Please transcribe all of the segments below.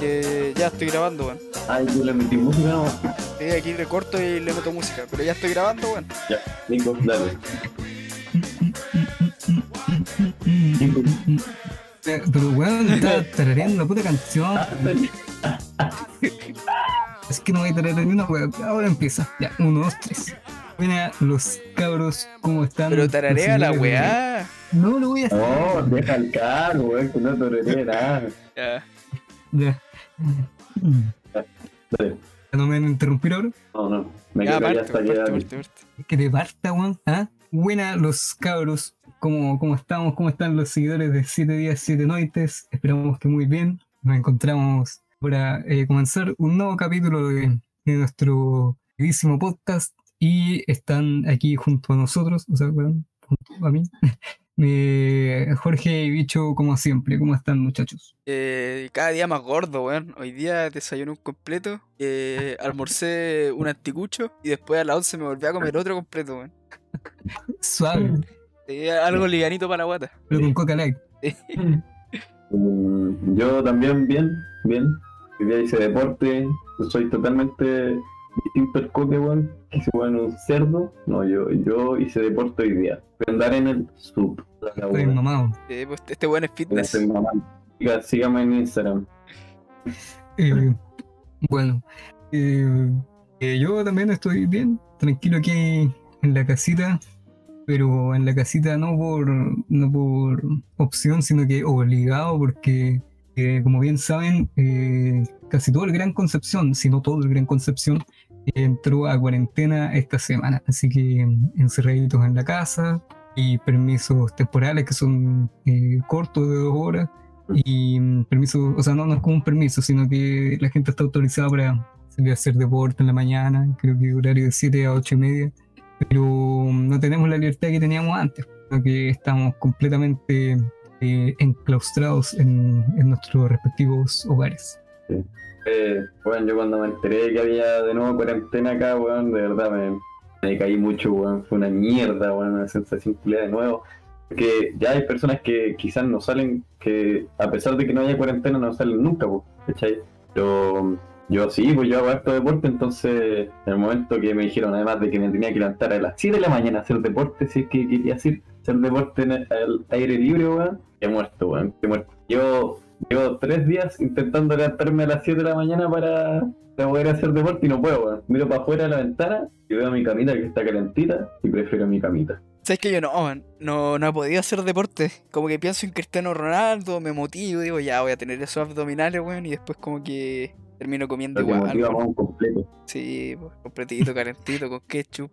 Que ya estoy grabando, weón. Ay, tú le metí música, no. Sí, aquí le corto y le meto música, pero ya estoy grabando, weón. Ya, Nico, dale. Pero weón, estaba tarareando la puta canción. Es que no voy a tararear ni una weón. Ahora empieza. Ya, uno, dos, tres. Buena, los cabros, ¿cómo están? Pero tararea la weá. No lo voy a hacer. Oh, deja el carro, weón, que no te nada. Ya. Ya. Dale. ¿No me van a interrumpir ahora? No, no. Me Ya, quedo ya parte, hasta parte, que parte, parte. Que te parta, weón. ¿Ah? Buena, los cabros. ¿Cómo, ¿Cómo estamos? ¿Cómo están los seguidores de 7 días, 7 noites? Esperamos que muy bien. Nos encontramos para eh, comenzar un nuevo capítulo de, de nuestro queridísimo podcast. Y están aquí junto a nosotros, o sea, weón, junto a mí. Eh, Jorge y Bicho, como siempre. ¿Cómo están, muchachos? Eh, cada día más gordo, weón. Hoy día desayuné un completo, eh, almorcé un anticucho y después a las 11 me volví a comer otro completo, weón. Suave, Eh, algo livianito para la guata. pero con coca light. Mm, Yo también bien, bien. Hoy día hice deporte, soy totalmente distinto al coque, weón. Que se weón un cerdo. No, yo, yo hice deporte hoy día. A andar en el sub. Estoy mamado. Eh, pues, este weón es fitness. Sígame en Instagram. Eh, bueno, eh, eh, yo también estoy bien, tranquilo aquí en la casita, pero en la casita no por, no por opción, sino que obligado, porque eh, como bien saben, eh, casi todo el Gran Concepción, si no todo el Gran Concepción, entró a cuarentena esta semana, así que encerraditos en la casa y permisos temporales que son eh, cortos de dos horas y mm, permiso, o sea, no, no es como un permiso, sino que la gente está autorizada para salir a hacer deporte en la mañana, creo que horario de 7 a 8 y media, pero mm, no tenemos la libertad que teníamos antes, sino que estamos completamente eh, enclaustrados en, en nuestros respectivos hogares. Eh, bueno, yo cuando me enteré que había de nuevo cuarentena acá, weón, de verdad me, me caí mucho, weón. Fue una mierda, weón, una sensación culera de nuevo. Porque ya hay personas que quizás no salen, que a pesar de que no haya cuarentena, no salen nunca, pues, ¿cachai? Pero yo sí, pues yo hago harto deporte, entonces en el momento que me dijeron, además de que me tenía que levantar a las 7 de la mañana a hacer deporte, si es que quería hacer, hacer deporte en el, al aire libre, weón, he muerto, weón, he muerto. Yo llevo tres días intentando levantarme a las 7 de la mañana para, para poder hacer deporte y no puedo, weón. Miro para afuera de la ventana y veo mi camita que está calentita y prefiero mi camita. ¿Sabes que yo no, weón? no, no he podido hacer deporte? Como que pienso en Cristiano Ronaldo, me motivo, digo, ya voy a tener esos abdominales, weón, y después como que termino comiendo igual. un completo. Sí, pues, completito, calentito, con ketchup.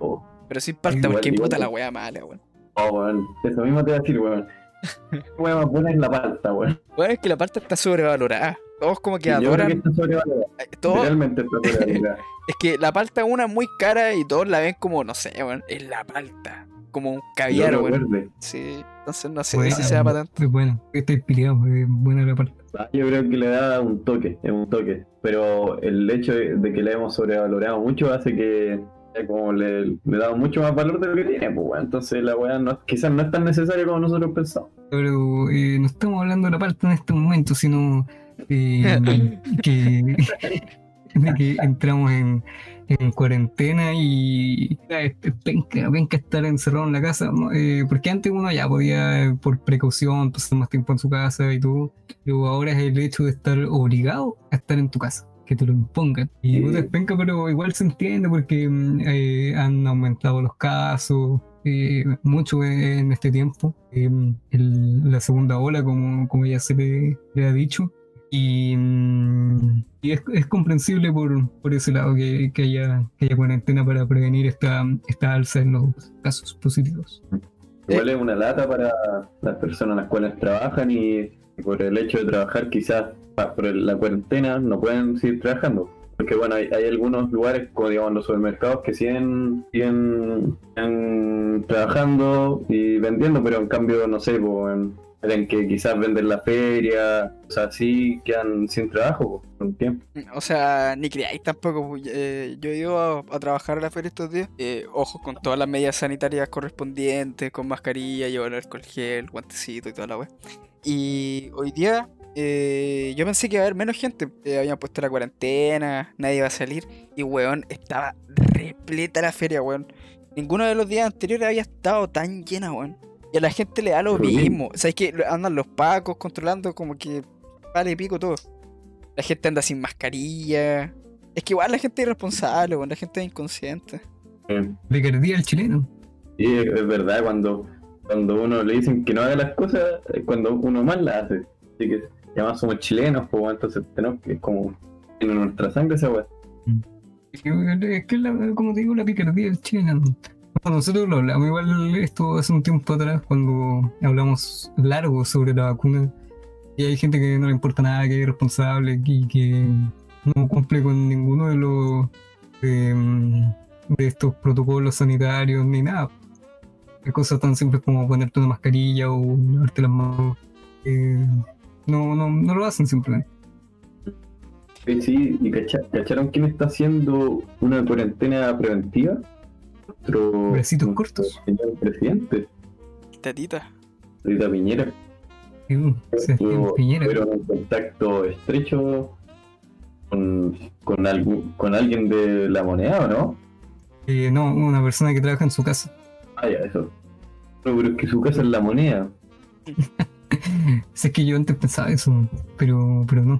Oh, Pero sin palta, Igual, porque igual. puta la weá mala, weón. oh, weón. Eso mismo te voy a decir, weón. Más buena es la palta, weón. Bueno, es que la palta está sobrevalorada. Todos como que Yo creo que adoran. está sobrevalorada. eh, todos- Realmente está sobrevalorada. es que la palta una es muy cara y todos la ven como, no sé, weón, es la palta. Como un caviar, weón. verde. Sí, entonces no sé Buena, si sea para tanto. es bueno, estoy peleado, es buena la parte. Ah, Yo creo que le da un toque, es un toque. Pero el hecho de que la hemos sobrevalorado mucho hace que eh, como le, le damos mucho más valor de lo que tiene, pues weón. Entonces la weá no, quizás no es tan necesaria como nosotros pensamos. Pero eh, no estamos hablando de la parte en este momento, sino eh, que, que entramos en, en cuarentena y penca, penca estar encerrado en la casa. Eh, porque antes uno ya podía, por precaución, pasar más tiempo en su casa y todo, pero ahora es el hecho de estar obligado a estar en tu casa. Que te lo impongan. Y puta, es penca, pero igual se entiende porque mm, eh, han aumentado los casos, eh, mucho en este tiempo. Eh, el- la segunda ola, como, como ya se le, le ha dicho. Y, mm, y es, es comprensible por, por ese lado que, que haya, que haya cuarentena para prevenir esta, esta alza en los casos positivos. Igual es una lata para las personas las cuales trabajan y, por el hecho de trabajar quizás por la cuarentena no pueden seguir trabajando. Porque bueno, hay, hay algunos lugares, como digamos los supermercados, que siguen, siguen, siguen trabajando y vendiendo, pero en cambio, no sé, pues, en, en que quizás venden la feria, o sea, sí quedan sin trabajo po, por un tiempo. O sea, ni creáis tampoco. eh, yo he ido a, a trabajar a la feria estos días. Eh, ojo, con todas las medidas sanitarias correspondientes, con mascarilla, llevar alcohol gel, guantecito y toda la wea. Y hoy día eh, yo pensé que iba a haber menos gente. eh, habían puesto la cuarentena, nadie iba a salir. Y weón, estaba repleta la feria, weón. Ninguno de los días anteriores había estado tan llena, weón. Y a la gente le da lo mismo. ¿Sabes que Andan los pacos controlando como que vale pico todo. La gente anda sin mascarilla. Es que igual la gente es irresponsable, weón. La gente es inconsciente. Eh, Picardía el chileno. Es, es verdad, cuando, cuando uno le dicen que no haga las cosas, es cuando uno más las hace. Así que, y además somos chilenos, pues, entonces tenemos que, como, en nuestra sangre esa weá. Es que, es la- como te digo, la picardía del chileno. Bueno, nosotros lo hablamos igual esto hace un tiempo atrás, cuando hablamos largo sobre la vacuna. Y hay gente que no le importa nada, que es irresponsable y que no cumple con ninguno de los de, de estos protocolos sanitarios ni nada. Hay cosas tan simples como ponerte una mascarilla o lavarte las manos. eh, no, no, no lo hacen simplemente. Sí, sí, y cacha- ¿cacharon quién está haciendo una cuarentena preventiva? Nuestro, Bracitos nuestro cortos. señor presidente, Tatita. Rita Piñera. Sí, uh, Estuvo- Piñera. Fueron en contacto estrecho con, con, algún, con alguien de la moneda, ¿o no? Eh, no, una persona que trabaja en su casa. Ah, ya, eso. No, pero es que su casa es la moneda. Sé que yo antes pensaba eso, pero, pero no.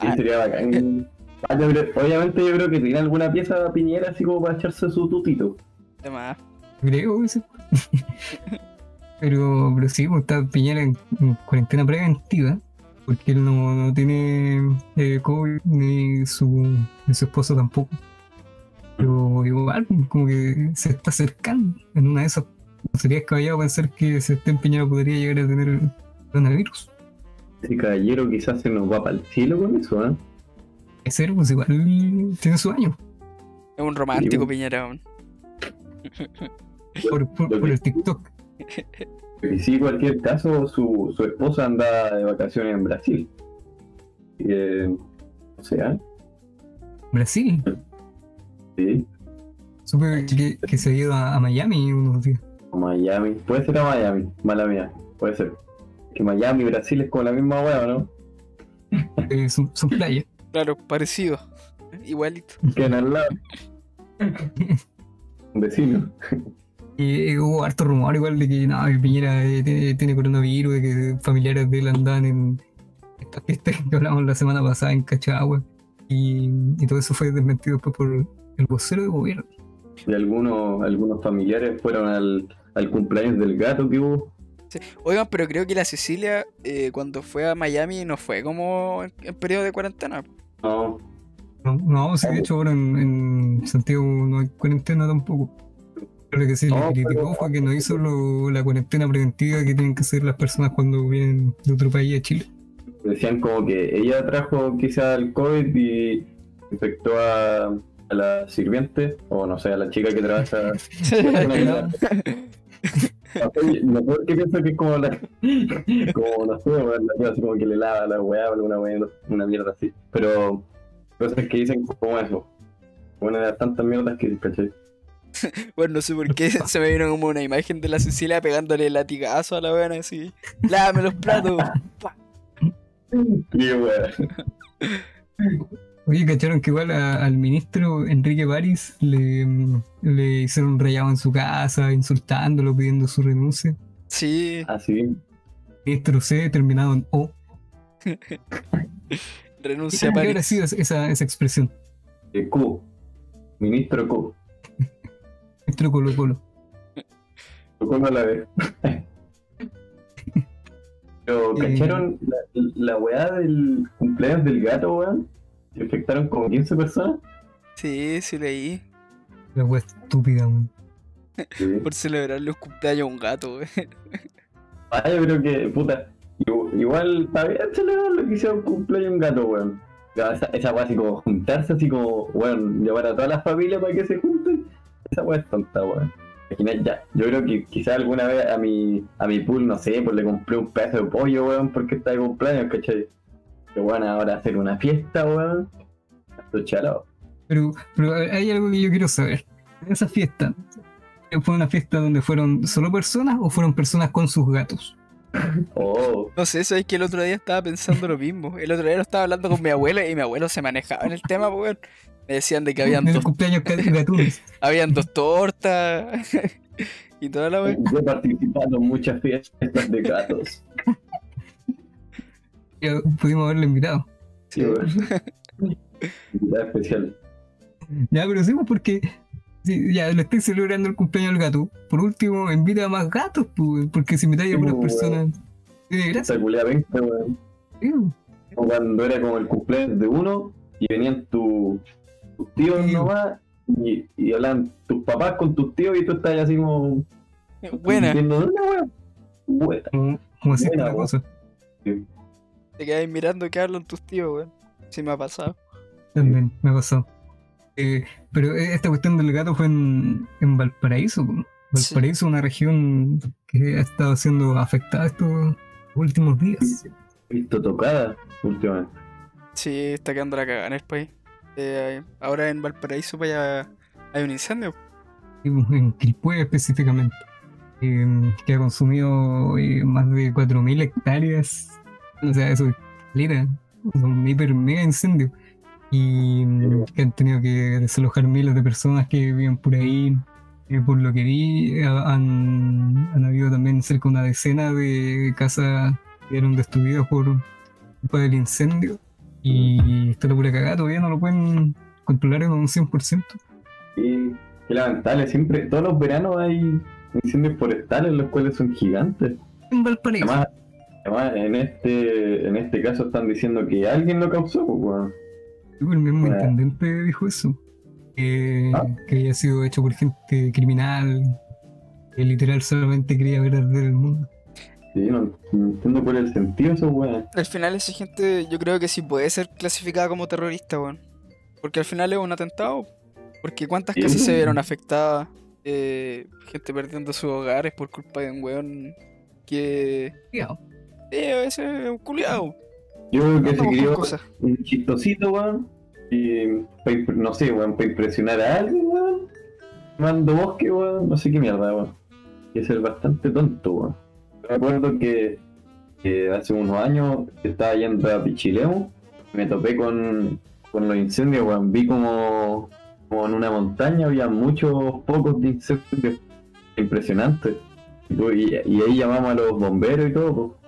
Sí, Ah. sería bacán. Ah, yo creo- obviamente yo creo que tiene alguna pieza Piñera así como para echarse su tutito. Además, Creo que sí. pero, pero sí, pues, está Piñera en, en cuarentena preventiva, porque él no, no tiene eh, COVID ni su, ni su esposo tampoco. Pero igual, como que se está acercando. En una de esas, sería descabellado pensar que Sebastián Piñera podría llegar a tener coronavirus. Ese caballero quizás se nos va para el cielo con eso, ¿eh? Es ser, pues igual tiene su año. es un romántico Sí, Piñera. Por, por, por el TikTok. Y sí, cualquier caso, su, su esposa anda de vacaciones en Brasil. Eh, o sea, Brasil. sí, Supe que, que se ha ido a, a Miami unos días. a Miami. Puede ser a Miami, mala mía, puede ser. Que Miami y Brasil es como la misma hueá, ¿no? Eh, son, son playas. Claro, parecido. Igualito. Quedan al lado. Un vecino. Y eh, hubo harto rumor igual de que no, que Piñera eh, tiene, tiene coronavirus, de que familiares de él andan en esta fiesta que hablamos la semana pasada en Cachagua. Y, y todo eso fue desmentido después por el vocero de gobierno. Y algunos, algunos familiares fueron al, al cumpleaños del gato que hubo. Oigan, pero creo que la Cecilia, eh, cuando fue a Miami, no fue como en, en periodo de cuarentena. No, No, no sí, de hecho ahora en, en Santiago no hay cuarentena tampoco. Pero lo que sí No, le criticó pero- fue que no hizo lo- la cuarentena preventiva que tienen que hacer las personas cuando vienen de otro país a Chile. decían como que ella trajo quizá el COVID y infectó a, a la sirviente, o no sé, a la chica que trabaja. Sé por qué pienso que es como la. Como no sé, weón, la así como que le lava la weá o alguna weá, una mierda así. Pero cosas que dicen como eso. Una de las tantas mierdas que caché. Bueno, no sé por qué se me vino como una imagen de la Cecilia pegándole latigazo a la buena así. Lávame los platos. Y weá. Oye, ¿cacharon que igual a- al ministro Enrique París le, mm, le hicieron un rayado en su casa, insultándolo, pidiendo su renuncia? Sí, Así. Ministro C terminado en O. renuncia a ¿Qué habrá París. sido esa, esa expresión? De Q. Ministro Q. Ministro Colo Colo. ¿Cómo la vez? Pero, Eh. ¿cacharon la, la weá del cumpleaños del gato, weón? Se infectaron como 15 personas. Sí, sí leí. La wea estúpida, weón. Sí. Por celebrar los cumpleaños a un gato, güey. Ah, yo creo que, puta, igu- igual está bien celebrar lo que hicieron un cumpleaños un gato, weón. Esa, esa weá así como juntarse, así como, weón, llamar a todas las familias para que se junten. Esa weá es tonta, weón. Imagina, ya, yo creo que quizás alguna vez a mi, a mi pool, no sé, pues le compré un pedazo de pollo, weón, porque está de cumpleaños, ¿cachai? Pero bueno, ahora hacer una fiesta, weón. Esto chalado. Pero, pero hay algo que yo quiero saber. En esa fiesta, ¿fue una fiesta donde fueron solo personas o fueron personas con sus gatos? Oh, No sé, sabes que el otro día estaba pensando lo mismo. El otro día lo estaba hablando con mi abuela y mi abuelo se manejaba en el tema, pues, weón. Me decían de que habían En el dos, cumpleaños habían dos tortas y toda la weón. yo he participado en muchas fiestas de gatos. Ya Pudimos haberlo invitado. Sí. Invitada especial. Ya, pero sí, pues, porque sí, ya le estoy celebrando el cumpleaños al gato. Por último, invita a más gatos, pues, porque si invitáis a Sí, unas pues, personas. Tiene gracia. Esa culiada 20, weón. sí, cuando era como el cumpleaños de uno y venían tu- tus tíos Tío. nomás y, y hablan tus papás con tus tíos y tú estás así como Buena, diciendo wea buena. Como, así Buena, la weón. Te quedas mirando que hablan tus tíos, weón. Sí me ha pasado. También me pasó. Eh, pero eh, esta cuestión del gato fue en, en Valparaíso. po. Sí. Valparaíso, una región que ha estado siendo afectada estos últimos días. Visto tocada últimamente. Sí, está quedando la cagada en el país. Eh, ahora en Valparaíso para allá hay un incendio. Pues, En Quilpué específicamente. eh, que ha consumido eh, más de 4.000 hectáreas. O sea, eso es Un hiper mega incendio. Y mm, que han tenido que desalojar miles de personas que vivían por ahí. Eh, por lo que vi, han, han habido también cerca de una decena de casas que eran destruidas por culpa del incendio. Y está la pura cagada, todavía no lo pueden controlar en un 100%. Y qué lamentable, siempre, todos los veranos hay incendios forestales, los cuales son gigantes. En Valparaíso. Además, además en este en este caso están diciendo que alguien lo causó, pues, weón. El mismo intendente dijo eso. Que, Ah. que había sido hecho por gente criminal. Que literal solamente quería ver arder el mundo. Sí, no, no entiendo cuál es el sentido eso, weón. Al final esa gente yo creo que sí puede ser clasificada como terrorista, weón. Porque al final es un atentado. Porque cuántas Sí. casas se vieron afectadas. Eh, gente perdiendo sus hogares por culpa de un weón que... Cuidado. Eh, veces es un culiado. Yo creo que se crió un chistosito, weón. Impre- no sé, weón, para impresionar a alguien, weón. Mando bosque, weón, no sé qué mierda, weón. Y es ser bastante tonto, weón. Me acuerdo que, que hace unos años estaba yendo a Pichilemu me topé con, con los incendios, weón. Vi como, como en una montaña había muchos pocos de incendios. Impresionante. Y ahí llamamos a los bomberos y todo, pues.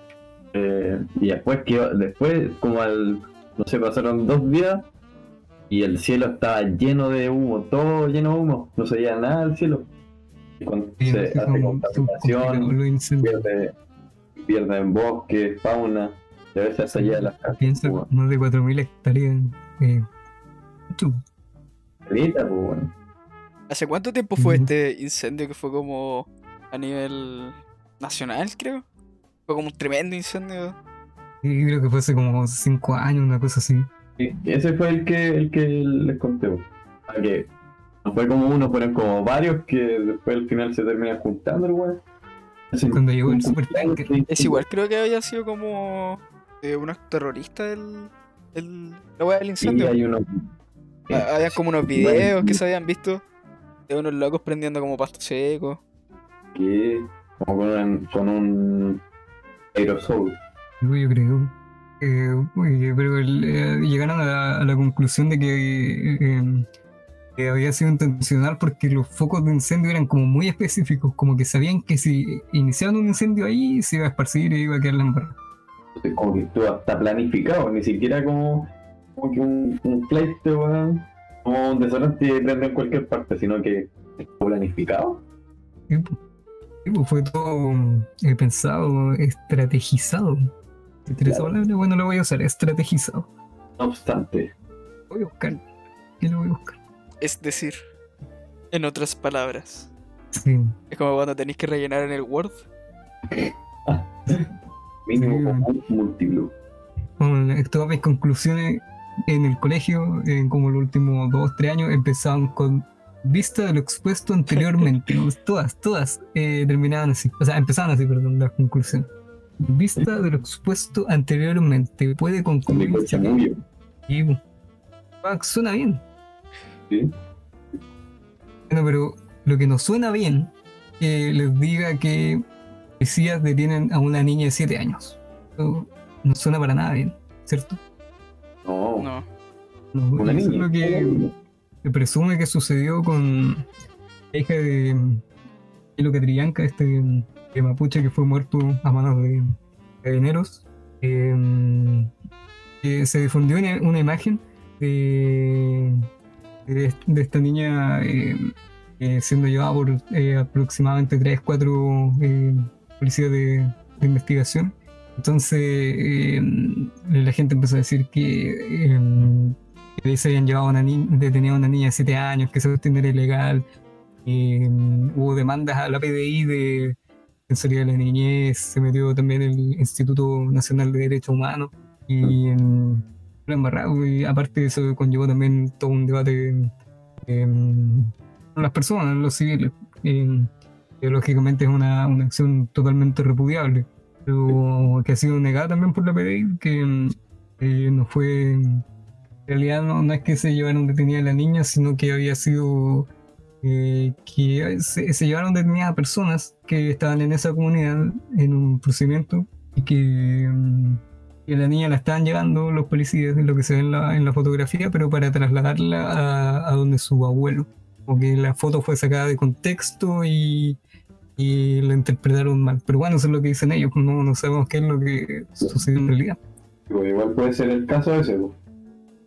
Eh, y después que después como al no sé pasaron dos días y el cielo estaba lleno de humo todo lleno de humo no se veía nada del cielo y cuando Sí, se sí, hace contaminación pierde pierde en bosque fauna y a veces hasta allá de las casas Piensa, pues, más de 4.000 hectáreas. Eh, caleta, pues, bueno. ¿Hace cuánto tiempo fue este incendio que fue como a nivel nacional, creo? Fue como un tremendo incendio. Y creo que fue hace como 5 años, una cosa así. Sí, ese fue el que el que les conté. Ah, que no fue como uno fueron como varios que después al final se terminan juntando weón. Así, Cuando llegó el cumpleaños, Es igual, creo que había sido como eh, un acto terrorista el, el, la weá del Sí, incendio. hay uno Ah, Habían como unos videos que se habían visto de unos locos prendiendo como pasto seco. que como con un, con un aerosol. Yo yo creo. Eh, pero el- eh, llegaron a la, a la conclusión de que, eh, que había sido intencional porque los focos de incendio eran como muy específicos, como que sabían que si iniciaban un incendio ahí se iba a esparcir y iba a quedar la embarrada. Entonces, como que estuvo hasta planificado, ni siquiera como, como que un, un weón, como un desodorante prende en cualquier parte, sino que estuvo planificado. Sí. Sí, po, fue todo eh, pensado, estrategizado. Te esa Claro. palabra, bueno, la voy a usar, estrategizado. No obstante, Voy a buscar. ¿Qué lo voy a buscar? Es decir, en otras palabras, Sí. es como cuando tenéis que rellenar en el Word. mínimo Sí, como un múltiplo. Bueno, todas mis conclusiones en el colegio, en como los últimos dos, tres años, empezaban con vista de lo expuesto anteriormente. Todas, todas eh, terminaban así. O sea, empezaban así, perdón, las conclusiones. Vista de lo expuesto anteriormente. Puede concluir. po. Ah, suena bien. ¿sí? Bueno, pero lo que nos suena bien, que les diga que policías detienen a una niña de 7 años. Eso no suena para nada bien, ¿cierto? No, No. No, una eso niña. es lo que se presume que sucedió con la hija de Hilo Catrillanca, este de mapuche que fue muerto a manos de carabineros. Eh, se difundió una, una imagen de, esta niña eh, eh, siendo llevada por aproximadamente 3, 4 policías de, investigación. Entonces la gente empezó a decir que se habían llevado una detenido a una niña de 7 años, que cuestión era ilegal. Eh, hubo demandas a la PDI de Defensoría de la Niñez, se metió también el Instituto Nacional de Derechos Humanos y en embarrado, y aparte de eso conllevó también todo un debate eh, con las personas, los civiles. eh, que lógicamente es una, una acción totalmente repudiable, pero que ha sido negada también por la PDI, que eh, no fue. En realidad no, no es que se llevaron detenida a la niña, sino que había sido eh, que se, se llevaron detenidas a personas que estaban en esa comunidad en un procedimiento y que, mm, que la niña la estaban llevando los policías, lo que se ve en la, en la fotografía, pero para trasladarla a, a donde su abuelo. Porque la foto fue sacada de contexto y, y la interpretaron mal. Pero bueno, eso es lo que dicen ellos, no, no sabemos qué es lo que sucedió en realidad. Pues igual puede ser el caso ese. pues.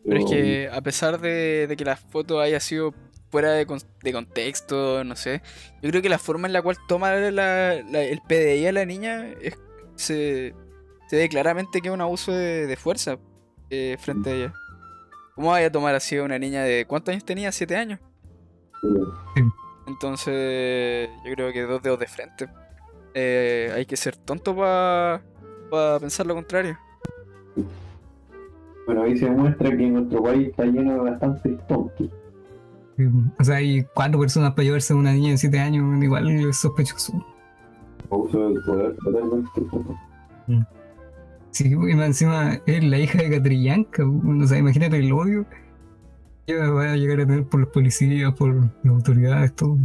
Pero es que a pesar de, de que la foto haya sido fuera de, con- de contexto, no sé, yo creo que la forma en la cual toma la- la- el PDI a la niña es- se, se ve claramente que es un abuso de, de fuerza eh, frente a ella. ¿Cómo vaya a tomar así a una niña de... ¿Cuántos años tenía? ¿Siete años? Entonces yo creo que dos dedos de frente. Eh, hay que ser tonto para pensar lo contrario. Bueno, ahí se demuestra que nuestro país está lleno de bastantes tontos. O sea, hay cuatro personas para llevarse a una niña de 7 años, igual es sospechoso. Abuso del poder totalmente. Sí, y más encima es la hija de Catrillanca. O sea, imagínate el odio que va a llegar a tener por los policías, por las autoridades, todo.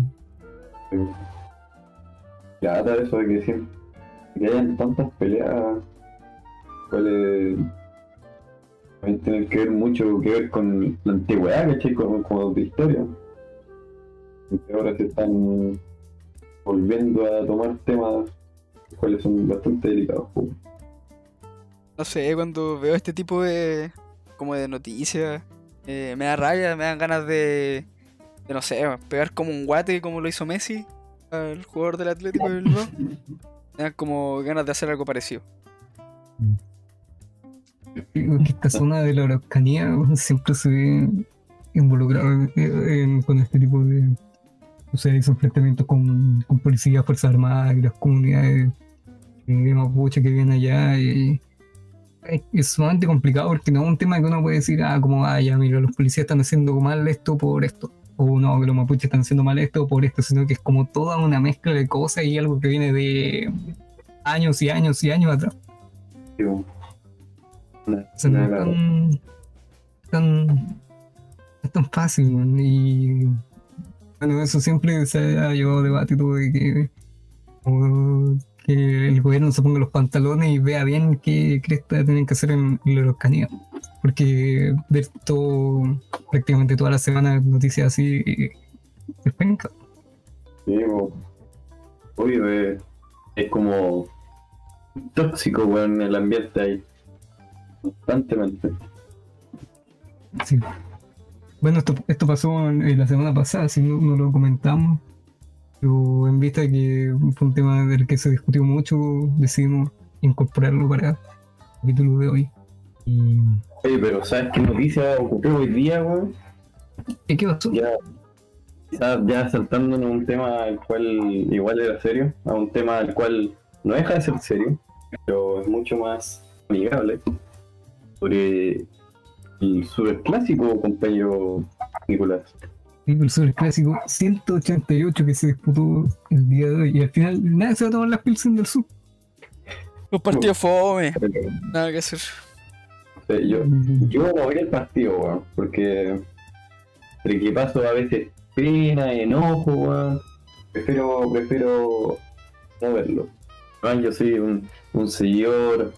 Ya, de eso de que siempre que hayan tantas peleas, puede también tener que ver mucho que ver con la antigüedad, ¿cachai? Como, como de historia. Porque ahora se están volviendo a tomar temas los cuales son bastante delicados. pues. No sé, cuando veo este tipo de como de noticias, eh, me da rabia, me dan ganas de, de no sé, pegar como un guate como lo hizo Messi al jugador del Atlético de Bilbao. Me dan como ganas de hacer algo parecido. Esta zona de la Araucanía siempre se ve en- con este tipo de. O sea, enfrentamientos con, policías, fuerzas armadas las comunidades eh, de mapuche que viven allá. Y es, sumamente complicado porque no es un tema que uno puede decir, ah, como, ah, ya, mira, los policías están haciendo mal esto por esto. O no, que los mapuches están haciendo mal esto por esto, sino que es como toda una mezcla de cosas y algo que viene de años y años y años atrás. Una- O sea, no es tan, es tan fácil, man, y bueno, eso siempre se ha llevado debate todo de que, el gobierno se ponga los pantalones y vea bien qué cresta tienen que hacer en, en la Araucanía. Porque ver todo, prácticamente toda la semana noticias así, eh, es penca. Digo, obvio, eh, es como tóxico, weón, el ambiente ahí. Constantemente. Sí. Bueno, esto, esto pasó en, en la semana pasada, si no, no lo comentamos. Pero en vista de que fue un tema del que se discutió mucho, decidimos incorporarlo para el capítulo de hoy. ¿Y Oye, pero ¿sabes qué noticia ocurrió hoy día, weón? ¿qué, qué pasó? Ya, quizás ya saltándonos un tema el cual igual era serio, a un tema el cual no deja de ser serio, pero es mucho más amigable. Sobre el superclásico, compañero Nicolás. Sí, el sobre clásico 188 que se disputó el día de hoy. Y al final nadie se va a tomar las Pilsen del Sur. Los partidos fome, Pero, nada que hacer. sea, yo, Yo no vi el partido, weón, porque entre que paso a veces pena, enojo, weón. Prefiero, prefiero no verlo. Weón, yo soy un, un seguidor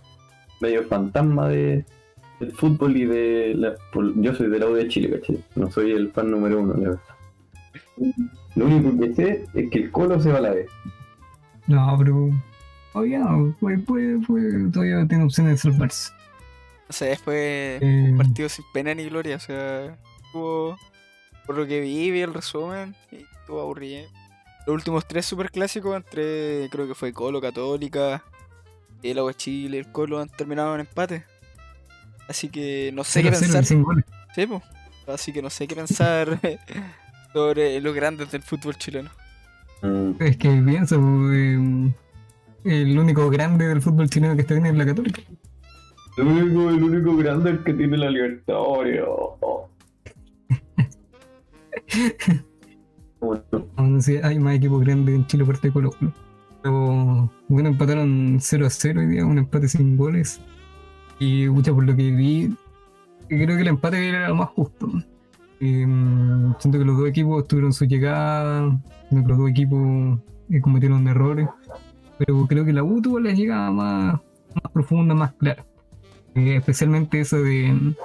medio fantasma de, del fútbol y de la, por- yo soy de la U de Chile, ¿cachai? No soy el fan número uno, la verdad. Lo único que sé es que el Colo se va a la vez. No, pero. Todavía no, puede, puede, puede- todavía tiene opciones de salvarse. O sea, después Eh, un partido sin pena ni gloria. O sea, estuvo, por lo que vi, vi el resumen y estuvo aburrido. Los últimos tres superclásicos entre, creo que fue Colo, Católica, el Agua Chile, el Colo, han terminado en empate. Así que no sé qué 0-0 y pensar. goles. Sí, po. Así que no sé qué pensar sobre los grandes del fútbol chileno. Mm, Es que piensa, pues, eh, el único grande del fútbol chileno que está bien es la Católica. El único, el único grande es el que tiene la Libertadores. oh, oh. Bueno, Aún así, hay más equipos grandes en Chile aparte de Colo Colo. Pero bueno, empataron 0 a 0 hoy día, un empate sin goles. Y mucha por lo que vi, creo que el empate era lo más justo. Eh, siento que los dos equipos tuvieron su llegada, los dos equipos eh, cometieron errores. Pero creo que la U tuvo la llegada más, más profunda, más clara. Eh, especialmente esa de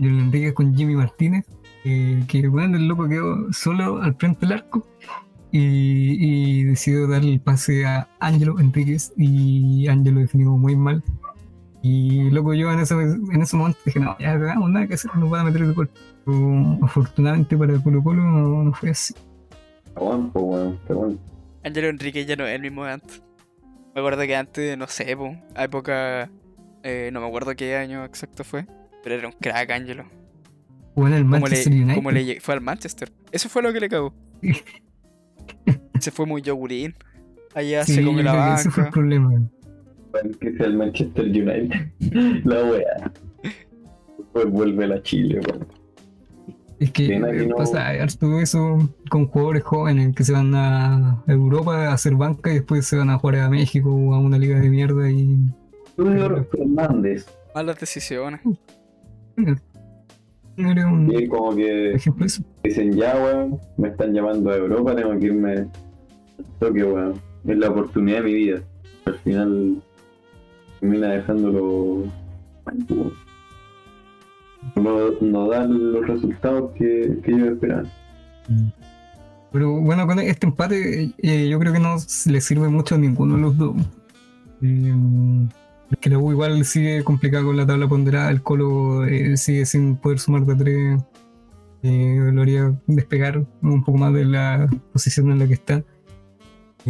John Enrique con Jimmy Martínez. eh, que bueno, el loco quedó solo al frente del arco y, y decidió darle el pase a Ángelo Enríquez y Ángelo definió muy mal. Y loco, yo en ese, en ese momento dije, no, ya cagamos, nada que hacer, nos van a meter el gol. Pero afortunadamente para Colo Colo no, no fue así. está bueno, pues, bueno, está bueno. Ángelo Enrique ya no es el mismo de antes. Me acuerdo que antes, no sé, po, a época. eh, no me acuerdo qué año exacto fue. Pero era un crack, Ángelo. Jugó en el Como Manchester le, United. como le lleg- fue al Manchester. Eso fue lo que le cagó. Se fue muy yogurín. Allá Sí, se comió la que ese fue el banca. problema. Que sea el Manchester United. la wea. Después vuelve a la Chile, weón. Es que eh, no- pasa harto eso con jugadores jóvenes que se van a Europa a hacer banca y después se van a jugar a México o a una liga de mierda y Junior Fernández. Malas decisiones. no era un Y como que ejemplo de eso. dicen ya, weón, me están llamando a Europa, tengo que irme al toque, weón. Es la oportunidad de mi vida. Al final termina dejándolo. No, no dan los resultados que, que ellos esperaban. Pero bueno, con este empate eh, yo creo que no le sirve mucho a ninguno de los dos. Eh, que la U igual sigue complicada con la tabla ponderada, el Colo eh, sigue sin poder sumar de tres. Eh, lo haría despegar un poco más de la posición en la que está.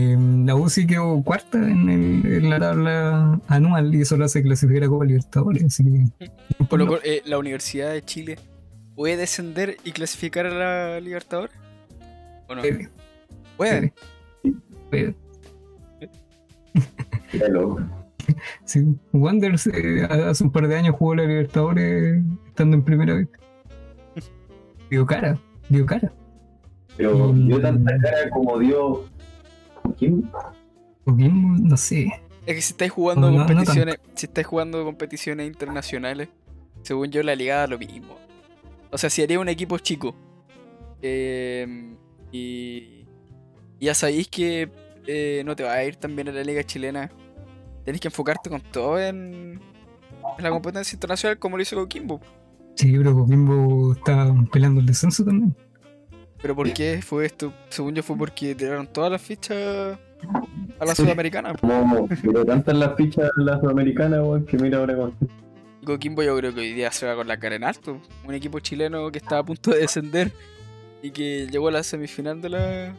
Eh, la U sí quedó cuarta en, el- en la tabla anual y eso lo hace clasificar a Copa Libertadores. Así que Por lo cual, eh, la Universidad de Chile puede descender y clasificar a la Libertadores. ¿O no? Puede. Ya loco. Sí, Wanderers eh, hace un par de años jugó la Libertadores estando en primera vez. Dio cara, dio cara. Pero Mm. dio tanta cara como dio. Coquimbo, no sé. Es que si estáis jugando No, no, no competiciones, si estáis jugando competiciones internacionales, según yo la liga da lo mismo. O sea, si haría un equipo chico eh, y ya sabéis que eh, no te va a ir tan bien en la liga chilena, tenéis que enfocarte con todo en, en la competencia internacional como lo hizo Coquimbo. Sí, pero Coquimbo está peleando el descenso también. Pero ¿por qué fue esto? Según yo fue porque tiraron todas las fichas a la sudamericana. Como, pero tantas las fichas en la sudamericana, weón, que mira ahora con. Coquimbo yo creo que hoy día se va con la cara en alto. Un equipo chileno que estaba a punto de descender y que llegó a la semifinal de la,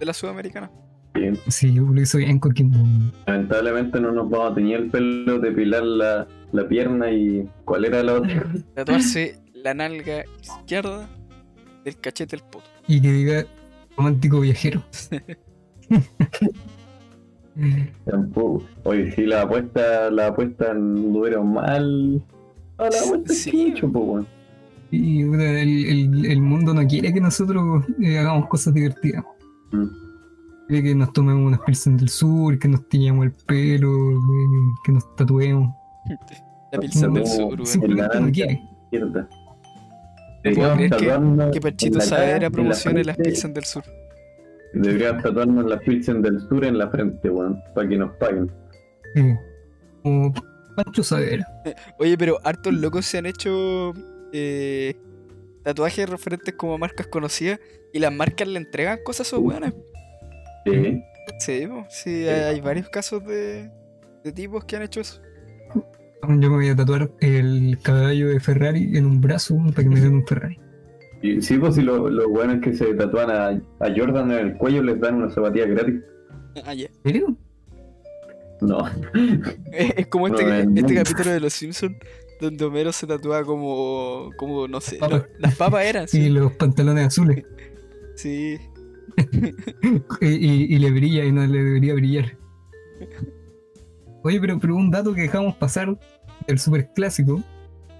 de la Sudamericana. Bien. Sí, lo hizo bien Coquimbo. Lamentablemente no nos vamos a tener el pelo de pilar la, la pierna y. ¿Cuál era la otra? Tatuarse la nalga izquierda del cachete del poto. Y que diga romántico viajero. Tampoco. Oye, sí, la apuesta, la apuesta anduvieron mal. Ah, la apuesta Sí. mucho, weón. Y el, el- el mundo no quiere que nosotros eh, hagamos cosas divertidas. Mm. Quiere que nos tomemos unas pilsen del sur, que nos tiñamos el pelo, que, que nos tatuemos. La Pilsen del Sur. Simplemente no quiere. Izquierda. Puedo Deberíamos creer que- Que Saavedra la promocione las Pilsen del Sur. Deberían tatuarnos la Pilsen del Sur en la frente, weón, para que nos paguen. Como Pancho Savera. Oye, pero hartos locos se han hecho eh, tatuajes referentes como a marcas conocidas y las marcas le entregan cosas a esos weones. Sí. Sí, sí, hay, hay varios casos de, de tipos que han hecho eso. Yo me voy a tatuar el caballo de Ferrari en un brazo para que me den un Ferrari. Y sí, pues si los lo buenos que se tatúan a, a Jordan en el cuello les dan una zapatilla gratis. Ah. ¿En serio? No. Es es como este, No, este no. capítulo de Los Simpsons donde Homero se tatúa como, como no sé, Papas. lo- las papas eran, Y sí. los pantalones azules. Sí. y, y- y le brilla y no le debería brillar. Oye, pero, pero un dato que dejamos pasar del super clásico,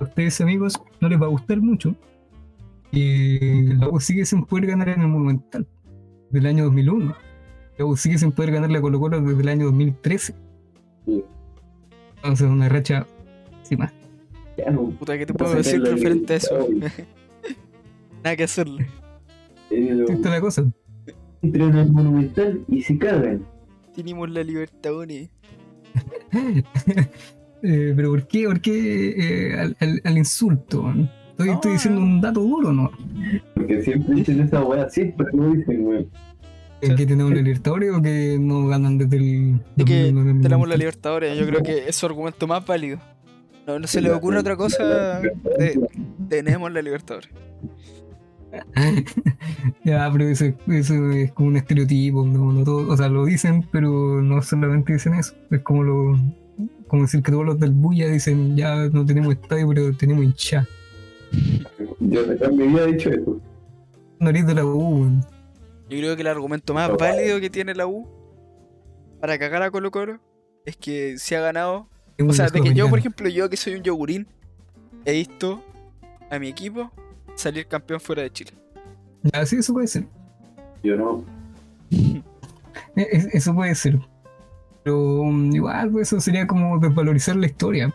a ustedes amigos no les va a gustar mucho. Y la U sigue sin poder ganar en el Monumental del año 2001. La U sigue sin poder ganarle a Colo Colo desde el año 2013. Sí. Entonces una racha encima. Ya no. Puta, ¿qué te puedo decir referente a eso? Nada que hacerle. Esta es la cosa. Entran al Monumental y se cagan. Tenemos la Libertadores. Eh, pero ¿por qué, por qué eh, al, al- al insulto? Estoy, No, estoy diciendo no. un dato duro, ¿no? Porque siempre dicen esa weá, siempre lo dicen, weón. ¿Que que tenemos la Libertadores o que no ganan desde el. Y que 2001 en el tenemos la? Libertadores. Yo creo que es su argumento más válido. No, no se le ocurre otra cosa. de- tenemos la Libertadores. ya, pero eso, eso es como un estereotipo, no, no todo, o sea, lo dicen, pero no solamente dicen eso. Es como lo, como decir que todos los del Bulla dicen ya no tenemos estadio, pero tenemos hincha. Yo vida he dicho eso. Nariz de la U. Yo creo que el argumento más No, válido que tiene la U para cagar a Colo Colo es que se ha ganado. Es O sea, de que yo, por ejemplo, yo que soy un yogurín, he visto a mi equipo salir campeón fuera de Chile. Ya, sí, eso puede ser. Yo no. E- Eso puede ser. Pero um, igual, pues, eso sería como desvalorizar la historia.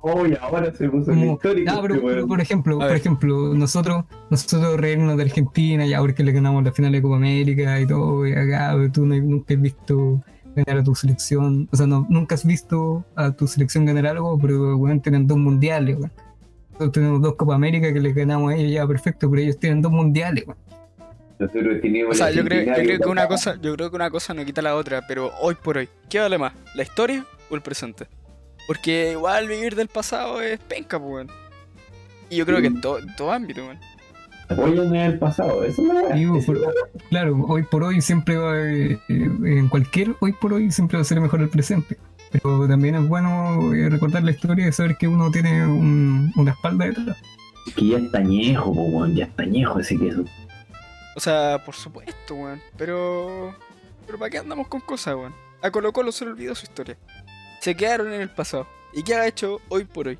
Oye, ahora se puso Como, histórico. pero, este pero, por ejemplo, por ejemplo, nosotros, nosotros reírnos de Argentina, ya porque le ganamos la final de Copa América y todo, y acá pero tú no- nunca has visto ganar a tu selección, o sea, no, nunca has visto a tu selección ganar algo, pero weón, tienen dos mundiales, weón. Nosotros tenemos dos Copa América que les ganamos a ellos ya perfecto, pero ellos tienen dos mundiales. Nosotros O sea, yo creo, yo centenario creo que una cosa, yo creo que una cosa no quita la otra, pero hoy por hoy, ¿qué vale más? ¿La historia o el presente? Porque igual vivir del pasado es penca, pues. weón. Y yo creo que en, to- en todo ámbito, weón. Apoyan en el pasado, eso weá. Digo, por-. Claro, hoy por hoy siempre va, eh, eh, en cualquier hoy por hoy siempre va a ser mejor el presente. Pero también es bueno eh, recordar la historia y saber que uno tiene un- una espalda detrás. Que ya está añejo, po, weón, ya está añejo ese queso. O sea, por supuesto, weón. Pero. Pero ¿para qué andamos con cosas, weón? A Colo Colo se le olvidó su historia. Se quedaron en el pasado. ¿Y qué ha hecho hoy por hoy?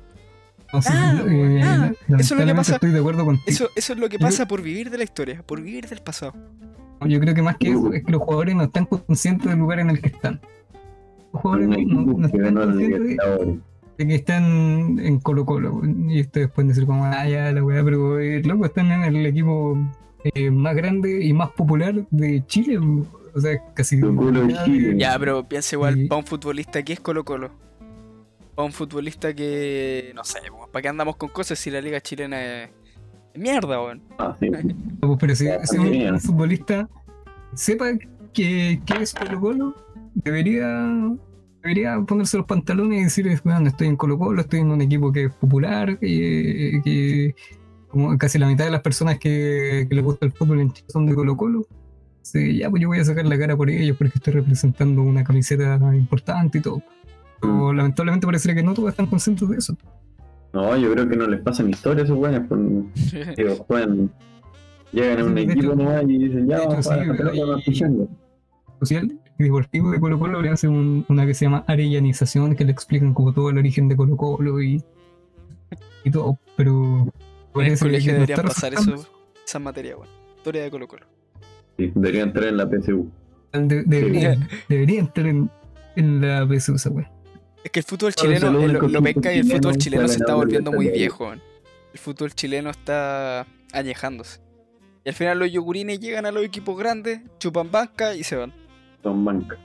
No sé, eh, eso es lo que lamentablemente pasa. Estoy de acuerdo contigo. Eso, eso es lo que Yo- pasa por vivir de la historia, por vivir del pasado. Yo creo que más que eso es que los jugadores no están conscientes del lugar en el que están. Los jugadores no, están conscientes de, que están en Colo Colo. Y ustedes pueden decir como, ah, ya, la weá, pero eh, loco, están en el equipo eh, más grande y más popular de Chile. O sea, casi... Colo Colo de ya, Chile. Ya, pero piensa igual, Y- para un futbolista que es Colo Colo. Para un futbolista que. No sé, ¿para qué andamos con cosas si la liga chilena es. es mierda, weón? Ah, sí. Pues, Pero si, un futbolista sepa que, que es Colo Colo, debería, debería ponerse los pantalones y decir, bueno, estoy en Colo Colo, estoy en un equipo que es popular, que, que como casi la mitad de las personas que, que les gusta el fútbol en Chile son de Colo Colo. Sí, ya, pues yo voy a sacar la cara por ellos porque estoy representando una camiseta importante y todo. Pero lamentablemente parecería que no todos están conscientes de eso. No, yo creo que no les pasan historias esos weones. Pues, digo, juegan, llegan a un equipo nomás y dicen, ya, vamos a la pelota, deportivo de Colo Colo le hace un- una que se llama arellanización que le explican como todo el origen de Colo Colo y, y todo, pero En el colegio no deberían pasar eso, esa materia, weón. Historia de Colo Colo. Sí, deberían entrar en la PSU. De- debería, debería estar en, en la PSU esa wea. Es que el fútbol chileno, es lo eh, lo, y el fútbol chileno se está el volviendo muy viejo, weón. El fútbol chileno está añejándose. Y al final los yogurines llegan a los equipos grandes, chupan banca y se van. Son bancas.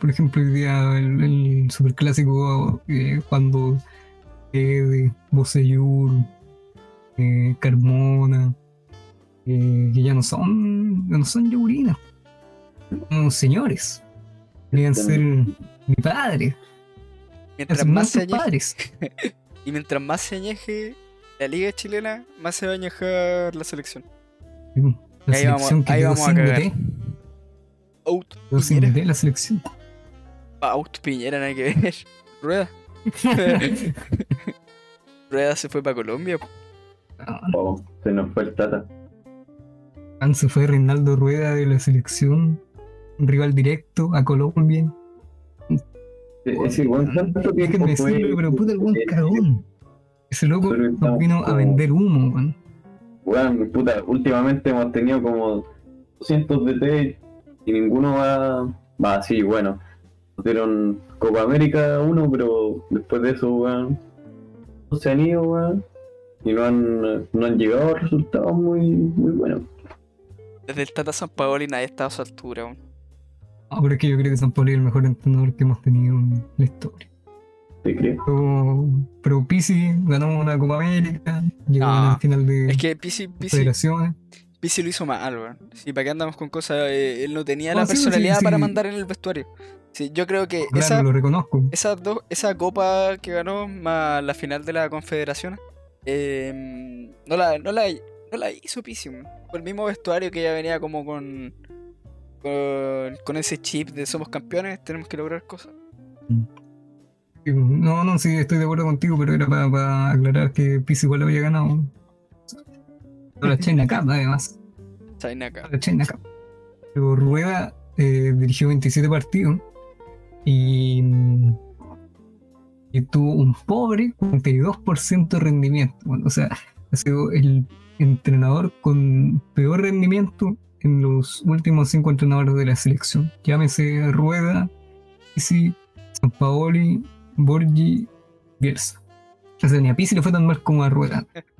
Por ejemplo, hoy día el, el superclásico eh, cuando eh, Boseyur, eh, Carmona, eh, que ya no son, ya no son yogurinas, son señores. Deberían ser mi padre, Mientras más se añeje, padres. y mientras más se añeje la liga chilena, más se va a añejar la selección. La Ahí vamos- selección que ahí vamos a cagar. Out sin Piñera. DT la selección. Out Piñera, nada que ver. Rueda. Rueda se fue para Colombia. Ah, Oh, se nos fue el tata. Man, se fue Reinaldo Rueda de la selección, un rival directo a Colombia. Ese weón tanto Déjenme decirlo, pero puta el buen cagón. Ese loco nos vino a vender humo, weón. Weón, puta, últimamente hemos tenido como 200 DT y ninguno va, va así, bueno. Nos dieron Copa América uno, pero después de eso, weón, no se han ido, weón. Y no han, no han llegado a resultados muy, muy buenos. Desde el Tata San Paoli nadie estaba a su altura. aún. Ah, pero es que yo creo que San Pablo es el mejor entrenador que hemos tenido en la historia. ¿Te crees? Pero, pero Pizzi ganó una Copa América, llegó No, a la final de Es que Pisi, Pisi, Pisi lo hizo mal, weón. Sí, ¿para qué andamos con cosas? Eh, él no tenía la sí, sí, personalidad sí. para mandar en el vestuario. Sí, yo creo que Claro, esa, lo reconozco. esa, dos, esa copa que ganó más la final de la Confederación eh, no, la, no, la, no la hizo Pisi. weón. Fue el mismo vestuario que ya venía como con, con, con ese chip de somos campeones, tenemos que lograr cosas. No, no, sí, estoy de acuerdo contigo, pero era para, aclarar que Pizzi igual había ganado. La China Cup, además. China. La China Cup. Pero Rueda eh, dirigió 27 partidos y, y tuvo un pobre 42% de rendimiento. Bueno, o sea, ha sido el entrenador con peor rendimiento en los últimos cinco entrenadores de la selección. Llámese Rueda, Pizzi, Sampaoli, Borgi, Bielsa. O sea, ni a Pizzi le fue tan mal como a Rueda.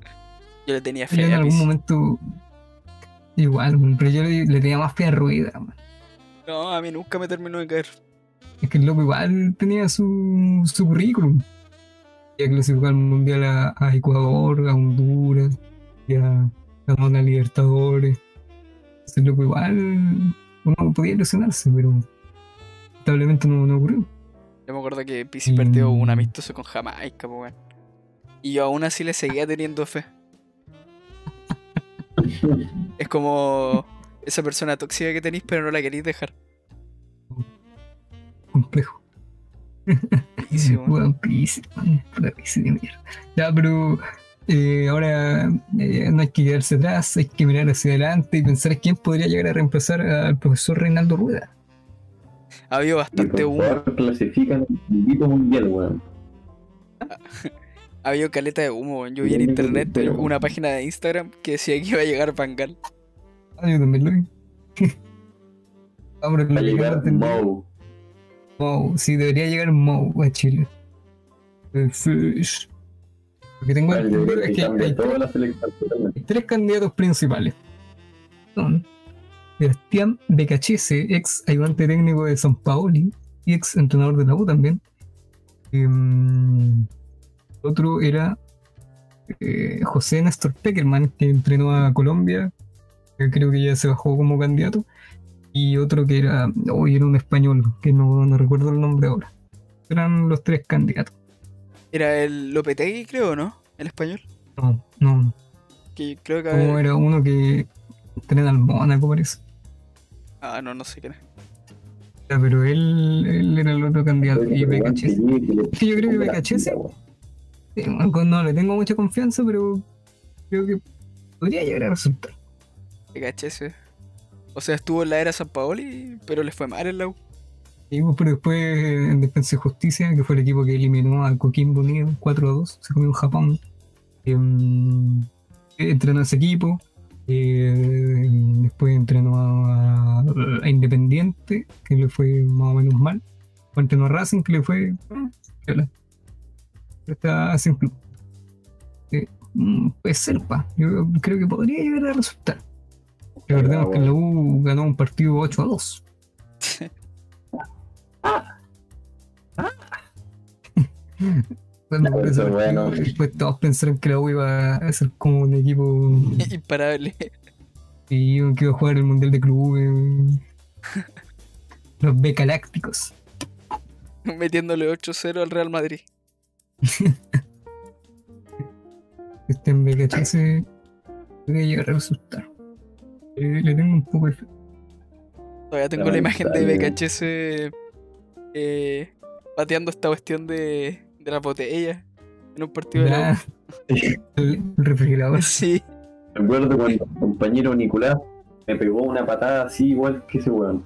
Yo le tenía Yo fe en a algún momento igual, pero yo le, le tenía más fe a Rueda. man. No, a mí nunca me terminó de caer. Es que el loco igual tenía su, su currículum. Ya clasificó al mundial a, a Ecuador, a Honduras, ya ganó una Libertadores. Ese loco igual uno podía ilusionarse, pero lamentablemente no, no ocurrió. Yo me acuerdo que Pisi perdió un amistoso con Jamaica, weón. Y yo aún así le seguía teniendo fe. Es como esa persona tóxica que tenéis, pero no la queréis dejar. Complejo. Pizzi de mierda. Ya, pero eh, ahora eh, no hay que quedarse atrás, hay que mirar hacia adelante y pensar quién podría llegar a reemplazar al profesor Reinaldo Rueda. Ha habido bastante humo. clasifican el equipo mundial, weón. Ha habido caleta de humo. Yo vi en internet pero- una página de Instagram que decía que iba a llegar Bangal. Ah, yo también lo vi. Vamos, Va a llegar Mou. Mou, sí, debería llegar Mou a Chile. El Fish. Lo que tengo creo es que hay tres candidatos principales. Son Sebastián Becachese, ex ayudante técnico de San Paoli y ex entrenador de la U también. Em, otro era eh, José Néstor Peckerman, que entrenó a Colombia, que creo que ya se bajó como candidato. Y otro que era, hoy era un español, que no, no recuerdo el nombre ahora. Eran los tres candidatos. Era el Lopetegui, creo, ¿no? El español. No, no, Que creo que. como era uno que entrena al Mónaco, parece. Ah, no, no sé quién es. Ya, pero él, él era el otro candidato. Y Becachese. Yo creo que Becachese, no le tengo mucha confianza, pero creo que podría llegar a resultar. Que caché ese. O sea, estuvo en la era San Paoli, pero le fue mal en la U. Pues, pero después en Defensa y Justicia, que fue el equipo que eliminó a Coquimbo Unido 4 a 2, se comió en Japón. Em, entrenó a ese equipo. eh, después entrenó a, a Independiente, que le fue más o menos mal. O entrenó a Racing, que le fue. eh, está sin club. Eh, mm, puede ser, pa. Yo creo que podría llegar a resultar. Recordemos que la U ganó un partido 8 a 2. Cuando por Eso, bueno. después todos pensaron que la U iba a ser como un equipo Imparable. y que iba a jugar el Mundial de Clubes. Los B Galácticos. Metiéndole 8-0 al Real Madrid. Este en BKHS podría llegar a resultar. Eh, le tengo un poco de fe. Todavía tengo la imagen de. BKHS eh, pateando esta cuestión de, de la botella en un partido de la el, el refrigerador. Sí, Me acuerdo cuando el compañero Nicolás me pegó una patada así igual que ese weón.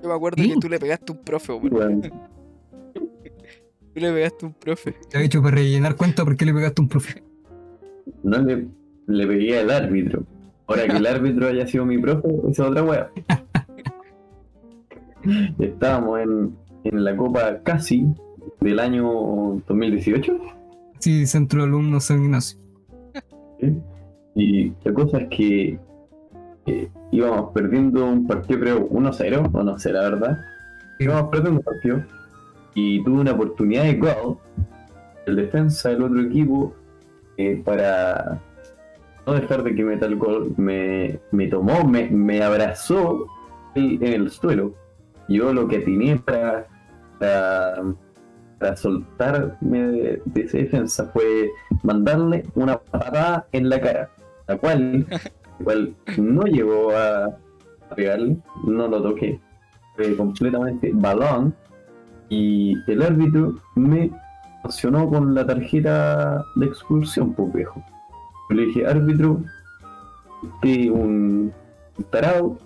yo me acuerdo ¿Sí? que tú le pegaste a un profe, weón. Tú le pegaste a un profe. Te he hecho para rellenar cuenta por qué le pegaste a un profe. No le, le pegué al árbitro. Ahora que el árbitro haya sido mi profe, esa es otra wea. Estábamos en, en la Copa casi del año 2018. Sí, Centro de Alumnos San Ignacio. ¿sí? Y la cosa es que eh, íbamos perdiendo un partido, creo 1-0, o no sé la verdad. Íbamos perdiendo un partido y tuve una oportunidad de gol. El defensa del otro equipo, eh, para no dejar de que meta el gol, me, me tomó, me, me abrazó en el suelo. Yo lo que atiné para, para, soltarme de, esa defensa fue mandarle una patada en la cara, la cual, la cual no llegó a pegarle, no lo toqué, fue completamente balón y el árbitro me sancionó con la tarjeta de expulsión, pues viejo. Yo le dije, árbitro, es un tarado,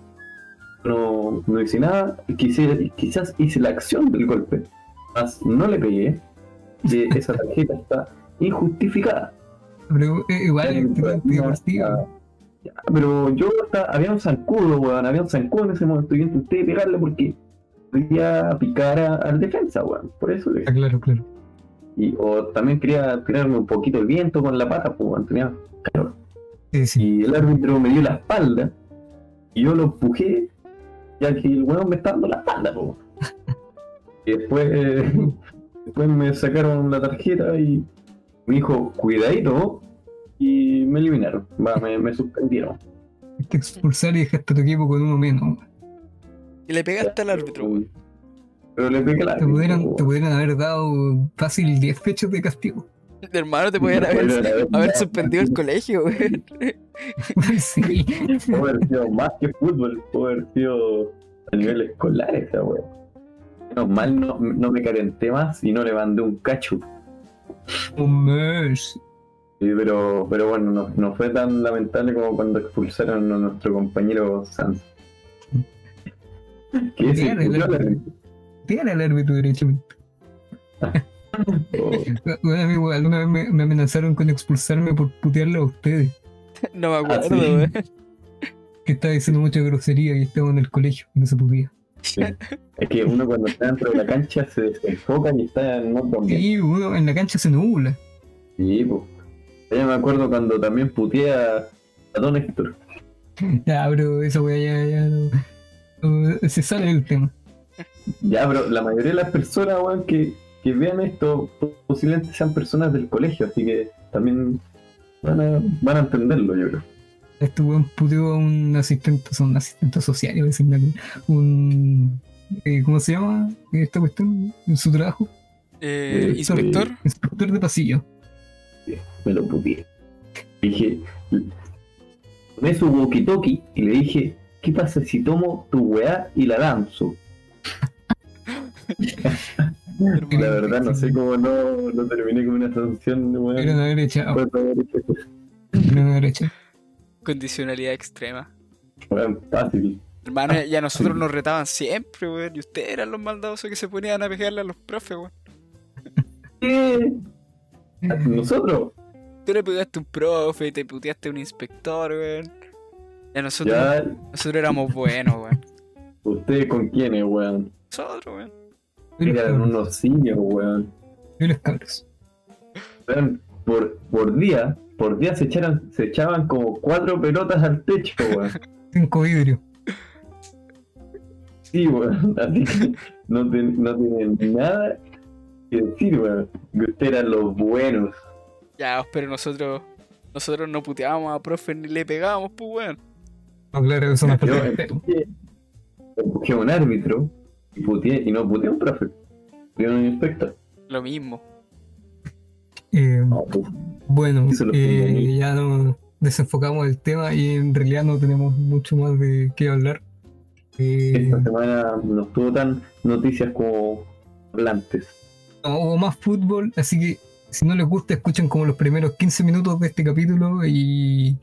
no, no hice nada, quizás, quizás hice la acción del golpe, mas no le pegué, esa tarjeta está injustificada. Pero eh, igual. Ya, Pero yo hasta, había un zancudo, weón, había un zancudo en ese momento y yo intenté pegarle porque quería picar a- al defensa, weón, por eso. le- Ah, claro, claro. Y, o también quería tirarme un poquito de viento con la pata, pues, weón, tenía calor. Sí, sí. Y el árbitro me dio la espalda y yo lo empujé, ya que el weón me está dando la espalda, po. Y después, eh, después me sacaron la tarjeta y me dijo, cuidadito, y me eliminaron, va, me, me suspendieron. Te expulsar y dejaste a tu equipo con uno menos. Y le pegaste al árbitro, weón. Pero le pegué Te pudieran, te pudieran haber dado fácil 10 fechas de castigo. Hermano, te podían haber, haber suspendido el colegio, weón. sí. Puede haber sido más que fútbol, puede haber sido a nivel escolar esa weón. Menos mal no, no me calenté más y no le mandé un cacho. Un mes. Sí, pero, pero bueno, no, no fue tan lamentable como cuando expulsaron a nuestro compañero Sanz. Que se Bien, el árbitro. Tiene al árbitro derechamente. Oh, Bueno, amigo, alguna vez me, me amenazaron con expulsarme por putearle a ustedes. No me acuerdo, Ah, sí. weón. Que estaba diciendo mucha grosería y estaba en el colegio y no se podía. Es que uno cuando está dentro de la cancha se desenfoca y está en otro. Y uno en la cancha se nubla. Sí, pues. Yo me acuerdo cuando también puteé a, a Don Héctor. Ya, pero esa weá ya, ya no- Se sale del tema. Ya, pero la mayoría de las personas, weón, que, que vean esto, posiblemente sean personas del colegio, así que también van a, van a entenderlo, yo creo. Este weón puteó a un asistente, o sea, un asistente social, iba a decir, un. eh, ¿Cómo se llama esta cuestión en su trabajo? Eh, Eh, inspector, Inspector de pasillo. Me lo puteé. Dije, tomé su walkie-talkie y le dije, ¿qué pasa si tomo tu weá y la lanzo? La verdad, no sé cómo no, no terminé con una sanción de. Por haber hecho eso. Deberían haber echado. condicionalidad extrema. Weón, fácil. Hermano, y a nosotros Sí. nos retaban siempre, weón. Y ustedes eran los maldadosos que se ponían a pegarle a los profes, weón. ¿Qué? ¿Nosotros? Tú le pegaste a un profe, te puteaste a un inspector, weón. Y nosotros, Ya, nosotros éramos buenos, weón. ¿ustedes con quiénes, weón? Nosotros, weón. Eran unos simios, weón. Yo los cabros. Weón, por, por día, por día se, echaran, se echaban como cuatro pelotas al techo, weón. Cinco vidrios. Sí, weón. Así que no, ten- no tienen nada que decir, weón. Que ustedes eran los buenos. Ya, pero nosotros. Nosotros no puteábamos a profe ni le pegábamos, pues weón. No, claro, eso no es Yo empujé, empujé a un árbitro y, puteé, y no puteé a un profe. Puteé a un inspector. Lo mismo. Eh, No, pues, bueno, eh, ya nos desenfocamos del tema y en realidad no tenemos mucho más de qué hablar. Eh, esta semana no estuvo tan noticias como hablantes. no hubo más fútbol, así que si no les gusta, escuchen como los primeros 15 minutos de este capítulo y,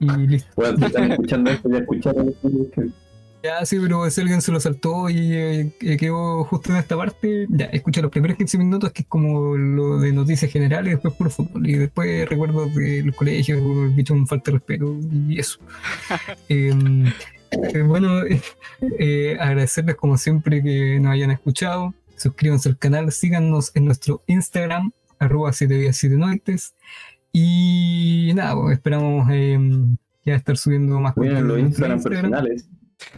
y listo. Bueno, si están escuchando esto, ya escucharon esto. Ya, sí, pero si alguien se lo saltó y eh, eh, quedó justo en esta parte, ya, escucha los primeros 15 minutos, que es como lo de noticias generales, después puro fútbol. Y después recuerdos del colegio, el bicho un falta de respeto y eso. Em, eh, bueno, eh, eh, agradecerles como siempre que nos hayan escuchado. Suscríbanse al canal, síganos en nuestro Instagram, arroba 7 días 7 noites. Y nada, pues, esperamos em, ya estar subiendo más Miren los Instagram personales.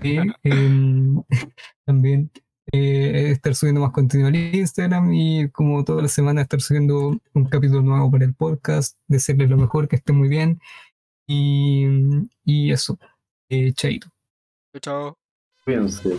em, también eh, estar subiendo más contenido al Instagram y como toda la semana estar subiendo un capítulo nuevo para el podcast, desearles lo mejor, que estén muy bien y, y eso, eh, chaito. Chao, chao. Cuídense.